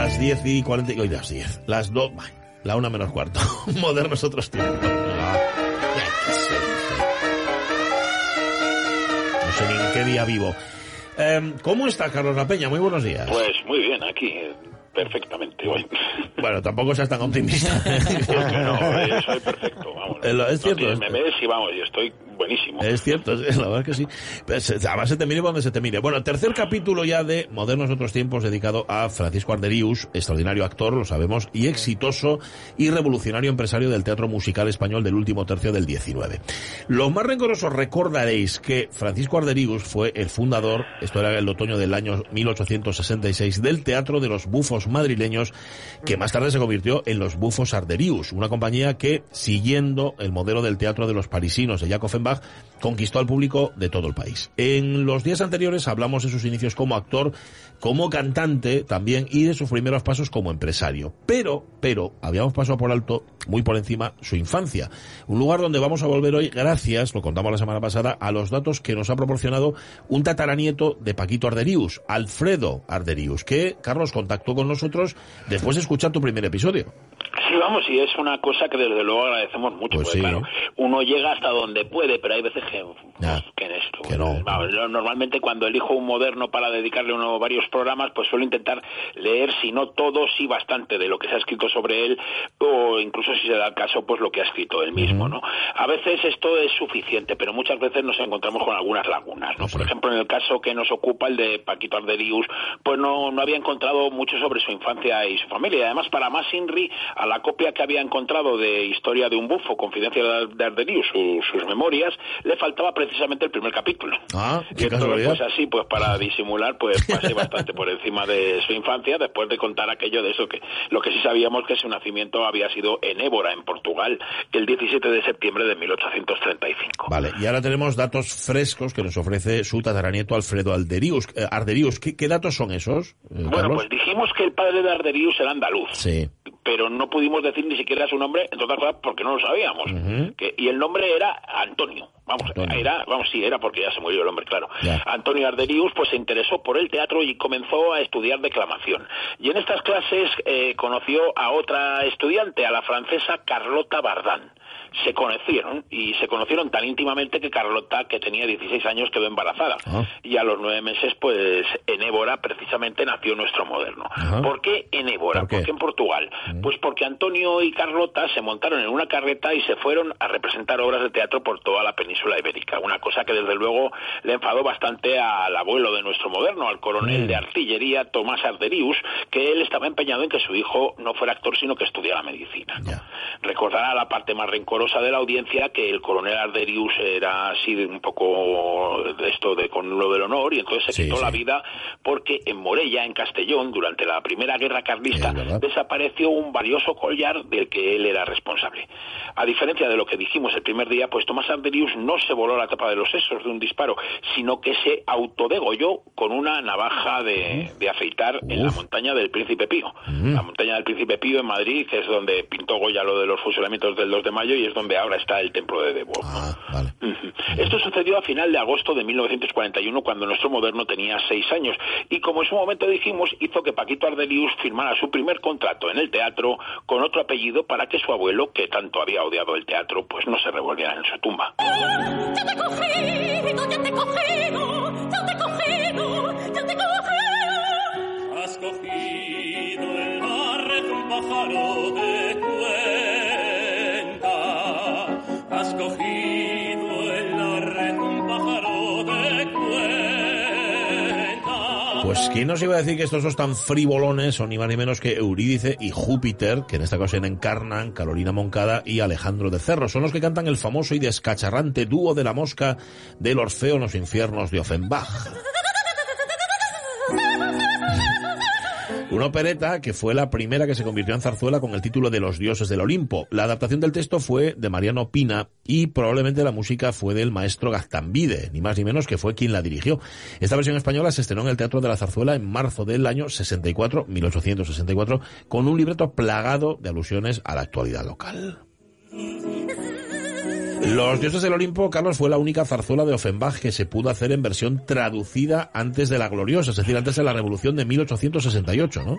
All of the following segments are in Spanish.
Las 10 y 40, hoy las 10, las 2, la 1 menos cuarto. Modernos otros tiempos. No sé ni en qué día vivo. Eh, ¿Cómo está Carlos La Peña? Muy buenos días. Pues muy bien, aquí perfectamente hoy. Bueno, tampoco seas tan optimista. no, eh, soy perfecto, vamos. Es cierto. No, me ves y vamos, y estoy buenísimo. Es cierto, la verdad es que sí. Pues, además se te mire donde se te mire. Bueno, tercer capítulo ya de Modernos Otros Tiempos dedicado a Francisco Arderius, extraordinario actor, lo sabemos, y exitoso y revolucionario empresario del teatro musical español del último tercio del 19. Los más rencorosos recordaréis que Francisco Arderius fue el fundador, esto era el otoño del año 1866, del Teatro de los Bufos madrileños, que más tarde se convirtió en los Bufos Arderius, una compañía que, siguiendo el modelo del teatro de los parisinos de Jacob conquistó al público de todo el país. En los días anteriores hablamos de sus inicios como actor, como cantante también y de sus primeros pasos como empresario. Pero, pero, habíamos pasado por alto, muy por encima, su infancia. Un lugar donde vamos a volver hoy gracias, lo contamos la semana pasada, a los datos que nos ha proporcionado un tataranieto de Paquito Arderius, Alfredo Arderius, que Carlos contactó con nosotros después de escuchar tu primer episodio. Sí, vamos, y es una cosa que desde luego agradecemos mucho, pues porque claro, uno llega hasta donde puede, pero hay veces que, ya, que en esto. Que no. Vamos, normalmente cuando elijo un moderno para dedicarle uno varios programas, pues suelo intentar leer, si no todo, sí bastante de lo que se ha escrito sobre él, o incluso si se da el caso, pues lo que ha escrito él mismo, uh -huh. ¿no? A veces esto es suficiente, pero muchas veces nos encontramos con algunas lagunas, ¿no? Por ejemplo, en el caso que nos ocupa, el de Paquito Arderius, pues no, no había encontrado mucho sobre su infancia y su familia. Y además, para más Inri, a la copia que había encontrado de Historia de un bufo, Confidencia de Arderius, su, sus memorias, le faltaba precisamente el primer capítulo. Ah, qué y casualidad. pues así, pues para disimular, pues pasé bastante por encima de su infancia, después de contar aquello de eso que lo que sí sabíamos que su nacimiento había sido en Évora, en Portugal, el 17 de septiembre de 1835. Vale, y ahora tenemos datos frescos que nos ofrece su tataranieto Alfredo Arderius. Eh, Arderius, ¿qué, ¿qué, datos son esos? Eh, bueno, pues dijimos que el padre de Arderius era andaluz. Sí pero no pudimos decir ni siquiera su nombre, entre otras cosas porque no lo sabíamos. Uh -huh. que, y el nombre era Antonio. Vamos, Antonio. era, vamos, sí, era porque ya se murió el hombre, claro. Ya. Antonio Arderius, pues se interesó por el teatro y comenzó a estudiar declamación. Y en estas clases eh, conoció a otra estudiante, a la francesa Carlota Bardán se conocieron y se conocieron tan íntimamente que Carlota, que tenía 16 años, quedó embarazada. Ah. Y a los nueve meses, pues en Évora precisamente nació nuestro moderno. Ajá. ¿Por qué en Évora? ¿Por, qué? ¿Por qué en Portugal? Mm. Pues porque Antonio y Carlota se montaron en una carreta y se fueron a representar obras de teatro por toda la península ibérica. Una cosa que desde luego le enfadó bastante al abuelo de nuestro moderno, al coronel Mm. de artillería Tomás Arderius, que él estaba empeñado en que su hijo no fuera actor, sino que estudiara medicina. Recordará la parte más rencorosa de la audiencia que el coronel Arderius era así de un poco de esto de con lo del honor y entonces se Sí, quitó sí. la vida porque en Morella, en Castellón, durante la primera guerra carlista, desapareció un valioso collar del que él era responsable. A diferencia de lo que dijimos el primer día, pues Tomás Arderius no se voló la tapa de los sesos de un disparo, sino que se autodegolló con una navaja de, de afeitar en la montaña del Príncipe Pío. Mm. La montaña del Príncipe Pío en Madrid, es donde pintó Goya lo de los fusilamientos del 2 de mayo y es donde ahora está el templo de Debo. Ah, vale. Esto sucedió a final de agosto de 1941 cuando nuestro moderno tenía seis años y como en su momento dijimos hizo que Paquito Arderius firmara su primer contrato en el teatro con otro apellido para que su abuelo, que tanto había odiado el teatro, pues no se revolviera en su tumba. Yo te he cogido, yo te he cogido, yo te he cogido, yo te he cogido. Has cogido en la red un pájaro de Pues quién nos iba a decir que estos dos tan frivolones son ni más ni menos que Eurídice y Júpiter, que en esta ocasión encarnan Carolina Moncada y Alejandro de Cerro. Son los que cantan el famoso y descacharrante dúo de la mosca del Orfeo en los infiernos de Offenbach. Una opereta que fue la primera que se convirtió en zarzuela con el título de Los dioses del Olimpo. La adaptación del texto fue de Mariano Pina y probablemente la música fue del maestro Gaztambide, ni más ni menos que fue quien la dirigió. Esta versión española se estrenó en el Teatro de la Zarzuela en marzo del año 64, 1864, con un libreto plagado de alusiones a la actualidad local. Los dioses del Olimpo, Carlos, fue la única zarzuela de Offenbach que se pudo hacer en versión traducida antes de la gloriosa, es decir, antes de la revolución de 1868, ¿no?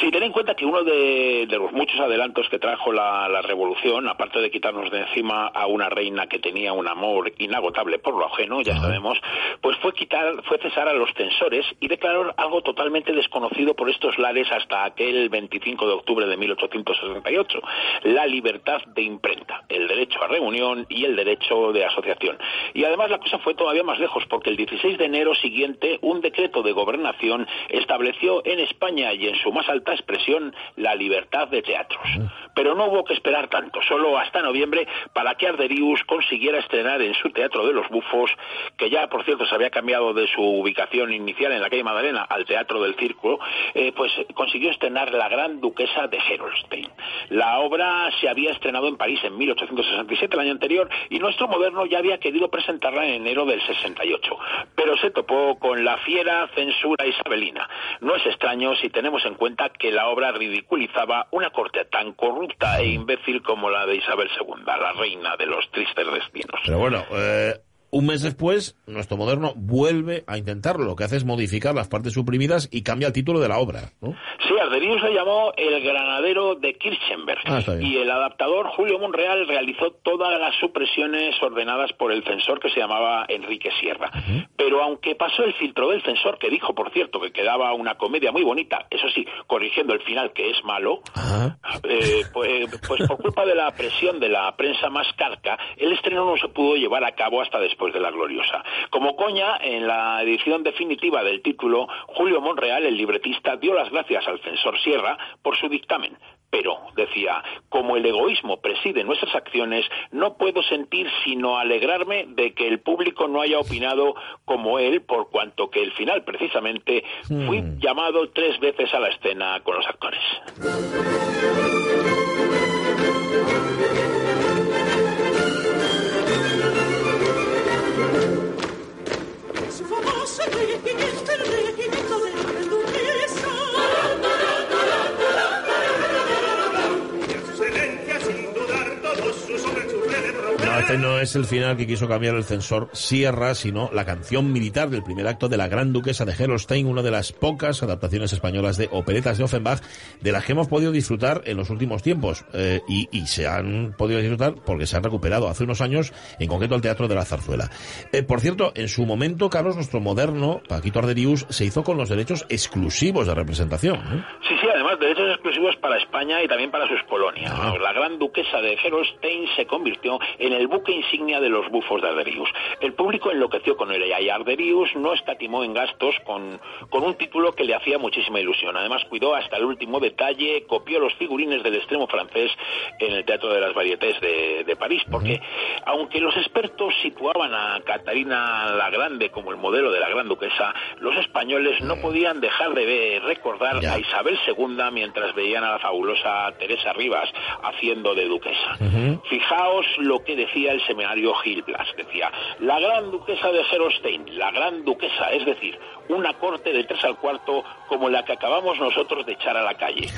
Sí, ten en cuenta que uno de, de los muchos adelantos que trajo la, la, revolución, aparte de quitarnos de encima a una reina que tenía un amor inagotable por lo ajeno, ya sabemos, pues fue quitar, fue cesar a los censores y declarar algo totalmente desconocido por estos lares hasta aquel 25 de octubre de 1868, la libertad de imprenta, el derecho a reunión y el derecho de asociación. Y además la cosa fue todavía más lejos, porque el 16 de enero siguiente un decreto de gobernación estableció en España y en su más alta expresión la libertad de teatros. Pero no hubo que esperar tanto, solo hasta noviembre, para que Arderius consiguiera estrenar en su Teatro de los Bufos, que ya por cierto se había cambiado de su ubicación inicial en la calle Magdalena al Teatro del Círculo, eh, pues consiguió estrenar La Gran Duquesa de Gerolstein. La obra se había estrenado en París en 1867, el año anterior, y nuestro moderno ya había querido presentarla en enero del 68, pero se topó con la fiera censura isabelina. No es extraño si tenemos en cuenta que la obra ridiculizaba una corte tan corrupta e imbécil como la de Isabel II, la reina de los tristes destinos. Pero bueno, eh, un mes después, nuestro moderno vuelve a intentarlo. Lo que hace es modificar las partes suprimidas y cambia el título de la obra. ¿no? Sí, Arderius se llamó El Granadero de Kirchenberg. Ah, y el adaptador Julio Monreal realizó todas las supresiones ordenadas por el censor que se llamaba Enrique Sierra. Pero aunque pasó el filtro del censor, que dijo, por cierto, que quedaba una comedia muy bonita, eso sí, corrigiendo el final, que es malo, eh, pues, pues por culpa de la presión de la prensa más carca, el estreno no se pudo llevar a cabo hasta después de la gloriosa. Como coña, en la edición definitiva del título, Julio Monreal, el libretista, dio las gracias al censor Sierra por su dictamen. Pero, decía, como el egoísmo preside nuestras acciones, no puedo sentir sino alegrarme de que el público no haya opinado como él, por cuanto que el final, precisamente, fui llamado tres veces a la escena con los actores. Internet. este no es el final que quiso cambiar el censor Sierra, sino la canción militar del primer acto de La Gran Duquesa de Gerolstein, una de las pocas adaptaciones españolas de operetas de Offenbach de las que hemos podido disfrutar en los últimos tiempos. Eh, y, y se han podido disfrutar porque se han recuperado hace unos años, en concreto el Teatro de la Zarzuela. Eh, por cierto, en su momento, Carlos, nuestro moderno, Paquito Arderius, se hizo con los derechos exclusivos de representación. ¿eh? Sí, sí, además derechos exclusivos para España y también para sus colonias. Ah. La gran duquesa de Gerolstein se convirtió en el buque insignia de los bufos de Arderius. El público enloqueció con él y Arderius no escatimó en gastos con, con un título que le hacía muchísima ilusión. Además cuidó hasta el último detalle, copió los figurines del extremo francés en el Teatro de las Varietés de, de París, porque aunque los expertos situaban a Catarina la Grande como el modelo de la gran duquesa, los españoles no podían dejar de ver- recordar Ya. a Isabel II mientras veían a la fabulosa Teresa Rivas haciendo de duquesa. Fijaos lo que decía el seminario Gil Blas. Decía, la gran duquesa de Gerolstein, la gran duquesa, es decir, una corte de tres al cuarto como la que acabamos nosotros de echar a la calle.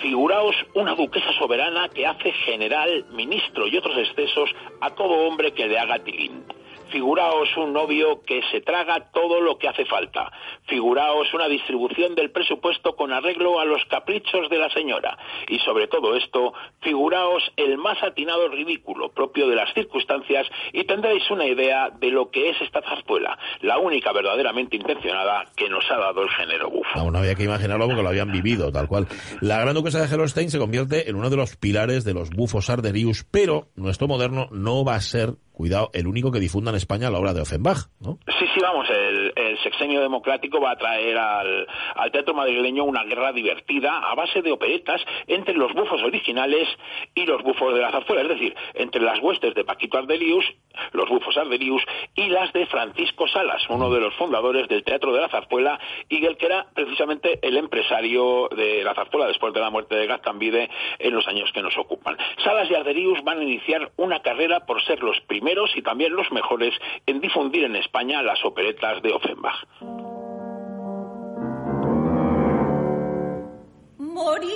Figuraos una duquesa soberana que hace general, ministro y otros excesos a todo hombre que le haga tilín. Figuraos un novio que se traga todo lo que hace falta. Figuraos una distribución del presupuesto con arreglo a los caprichos de la señora. Y sobre todo esto, figuraos el más atinado ridículo propio de las circunstancias y tendréis una idea de lo que es esta zarzuela, la única verdaderamente intencionada que nos ha dado el género bufo. Aún no había que imaginarlo porque lo habían vivido, tal cual. La gran duquesa de Gerolstein se convierte en uno de los pilares de los bufos arderius, pero nuestro moderno no va a ser, cuidado, el único que difunda en España la obra de Offenbach, ¿no? Sí, sí, vamos, el, sexenio democrático va a traer al, teatro madrileño una guerra divertida a base de operetas entre los bufos originales y los bufos de la zarzuela, es decir, entre las huestes de Paquito Ardelius, los bufos Ardelius, y las de Francisco Salas, uno de los fundadores del teatro de la zarzuela y el que era precisamente el empresario de la zarzuela después de la muerte de Gaztambide en los años que nos ocupan. Salas y Ardelius van a iniciar una carrera por ser los primeros y también los mejores en difundir en España las operetas de Offenbach. Morir.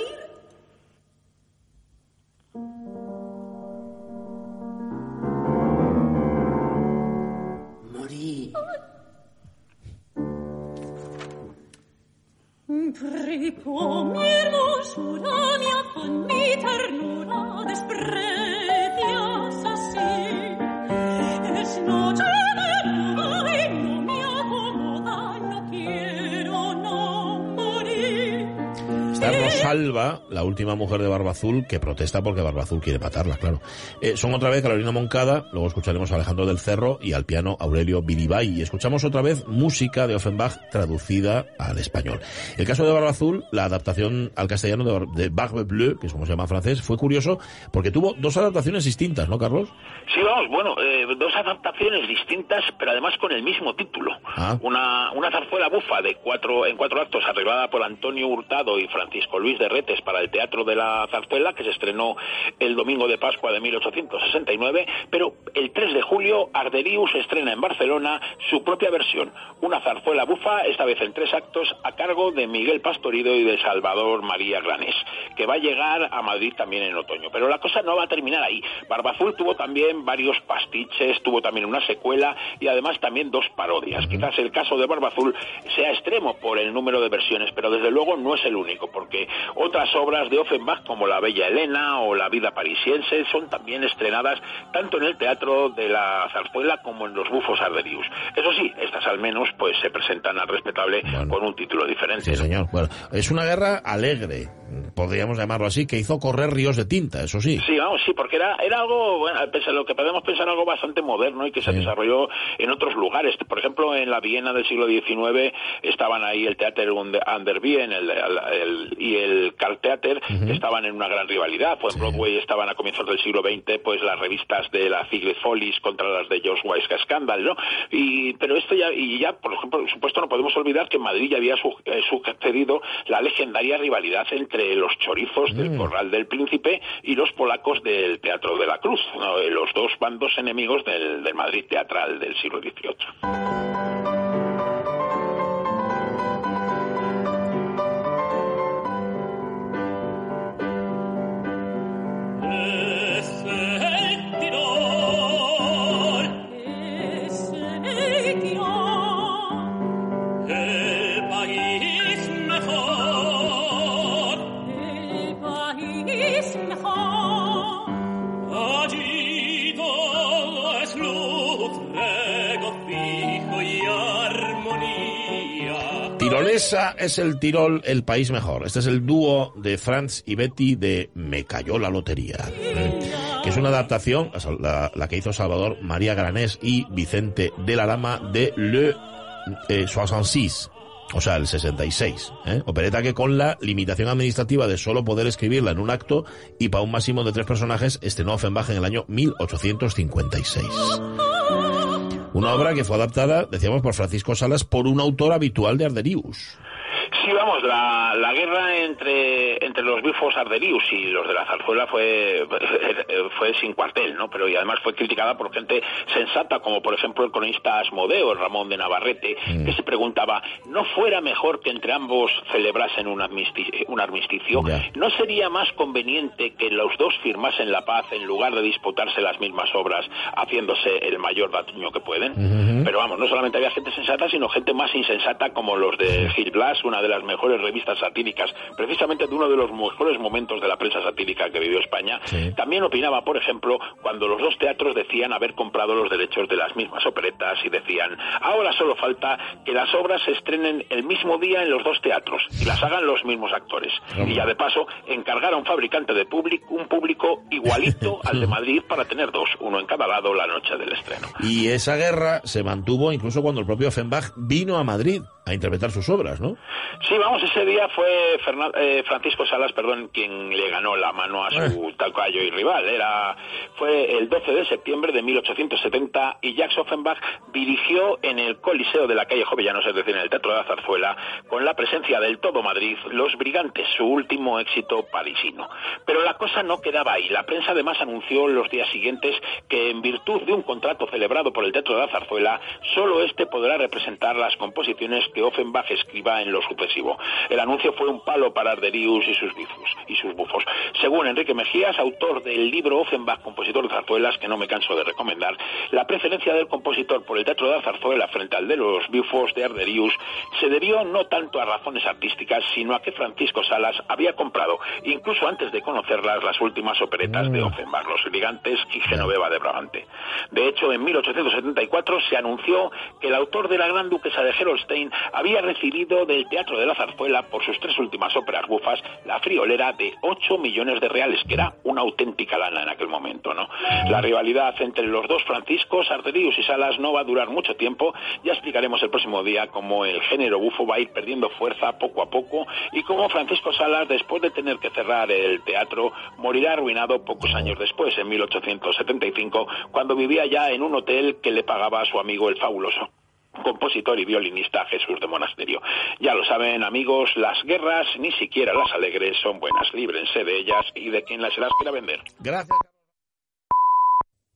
Morí. Prepomé Hermosura mía con mi ternura desprecias Rosalba, la última mujer de Barba Azul, que protesta porque Barba Azul quiere matarla, claro. Eh, son otra vez Carolina Moncada, luego escucharemos a Alejandro del Cerro y al piano Aurelio Biribay. Y escuchamos otra vez música de Offenbach traducida al español. El caso de Barba Azul, la adaptación al castellano de, Bar- de Barbe Bleue, que es como se llama en francés, fue curioso porque tuvo dos adaptaciones distintas, ¿no, Carlos? Sí, vamos, bueno, eh, dos adaptaciones distintas, pero además con el mismo título. Ah. Una, una zarzuela bufa de cuatro, en cuatro actos, arreglada por Antonio Hurtado y Francisco Luis de Retes para el Teatro de la Zarzuela, que se estrenó el domingo de Pascua de 1869, pero el 3 de julio Arderius estrena en Barcelona su propia versión, una zarzuela bufa, esta vez en tres actos, a cargo de Miguel Pastorido y de Salvador María Granés, que va a llegar a Madrid también en otoño. Pero la cosa no va a terminar ahí. Barbazul tuvo también varios pastiches, tuvo también una secuela y además también dos parodias. Quizás el caso de Barbazul sea extremo por el número de versiones, pero desde luego no es el único, porque otras obras de Offenbach como La Bella Elena o La Vida Parisiense son también estrenadas tanto en el teatro de la zarzuela como en los bufos arderius. Eso sí, estas al menos pues se presentan al respetable Bueno. con un título diferente. Sí, señor. Bueno, es una guerra alegre, podríamos llamarlo así, que hizo correr ríos de tinta, eso sí. Sí, vamos, sí, porque era, era algo, bueno, lo que podemos pensar, algo bastante moderno y que se Sí. desarrolló en otros lugares. Por ejemplo, en la Viena del siglo XIX estaban ahí el Theater an der Wien el, el- el- y el Karltheater, que estaban en una gran rivalidad. Pues en Broadway estaban a comienzos del siglo XX, pues las revistas de la Ziegler Follies contra las de Wise Scandal, ¿no? Y, pero esto ya, y ya, por ejemplo, por supuesto, no podemos olvidar que en Madrid ya había su- eh, sucedido la legendaria rivalidad entre los chorizos del Corral del Príncipe y los polacos del Teatro de la Cruz, ¿no? Eh, los dos bandos enemigos del, del Madrid teatral del siglo XVIII. Tirolesa es el Tirol, el país mejor. Este es el dúo de Franz y Betty de Me cayó la lotería. Que es una adaptación, la, la que hizo Salvador María Granés y Vicente de la Lama de Le eh, 66. O sea, el 66. ¿eh? Opereta que con la limitación administrativa de solo poder escribirla en un acto y para un máximo de tres personajes, estrenó Offenbach en el año 1856. Una obra que fue adaptada, decíamos, por Francisco Salas por un autor habitual de Arderius. Sí, vamos, la, la guerra entre, entre los bifos arderius y los de la zarzuela fue, fue sin cuartel, ¿no? Pero y además fue criticada por gente sensata, como por ejemplo el cronista Asmodeo, Ramón de Navarrete, que se preguntaba, ¿no fuera mejor que entre ambos celebrasen un, amnisti- un armisticio? ¿No sería más conveniente que los dos firmasen la paz en lugar de disputarse las mismas obras, haciéndose el mayor daño que pueden? Pero vamos, no solamente había gente sensata, sino gente más insensata como los de Gil Blas, una de las mejores revistas satíricas, precisamente de uno de los mejores momentos de la prensa satírica que vivió España. Sí. También opinaba, por ejemplo, cuando los dos teatros decían haber comprado los derechos de las mismas operetas y decían, ahora solo falta que las obras se estrenen el mismo día en los dos teatros y las hagan los mismos actores. Y ya de paso, encargar a un fabricante de público, un público igualito al de Madrid para tener dos, uno en cada lado la noche del estreno. Y esa guerra se mantuvo incluso cuando el propio Offenbach vino a Madrid a interpretar sus obras, ¿no? Sí, vamos, ese día fue Fernan- eh, Francisco Salas, perdón, quien le ganó la mano a su talcayo y rival. Era, fue el 12 de septiembre de 1870 y Jacques Offenbach dirigió en el Coliseo de la calle Jovellanos, es decir, en el Teatro de la Zarzuela, con la presencia del todo Madrid, Los Brigantes, su último éxito parisino. Pero la cosa no quedaba ahí. La prensa además anunció los días siguientes que en virtud de un contrato celebrado por el Teatro de la Zarzuela, solo este podrá representar las composiciones que Offenbach escriba en lo sucesivo. El anuncio fue un palo para Arderius y sus bifos, y sus bufos. Según Enrique Mejías, autor del libro Offenbach, compositor de zarzuelas, que no me canso de recomendar, la preferencia del compositor por el teatro de la zarzuela frente al de los bifos de Arderius se debió no tanto a razones artísticas, sino a que Francisco Salas había comprado, incluso antes de conocerlas, las últimas operetas de Offenbach, Los Gigantes y Genoveva de Brabante. De hecho, en 1874 se anunció que el autor de La Gran Duquesa de Gerolstein había recibido del Teatro de la Zarzuela por sus tres últimas óperas bufas la friolera de 8 millones de reales, que era una auténtica lana en aquel momento, ¿no? La rivalidad entre los dos Franciscos, Arderius y Salas, no va a durar mucho tiempo. Ya explicaremos el próximo día cómo el género bufo va a ir perdiendo fuerza poco a poco y cómo Francisco Salas, después de tener que cerrar el teatro, morirá arruinado pocos años después, en 1875, cuando vivía ya en un hotel que le pagaba a su amigo el fabuloso compositor y violinista Jesús de Monasterio. Ya lo saben, amigos, las guerras, ni siquiera las alegres, son buenas. Líbrense de ellas y de quien las, las quiera vender. Gracias.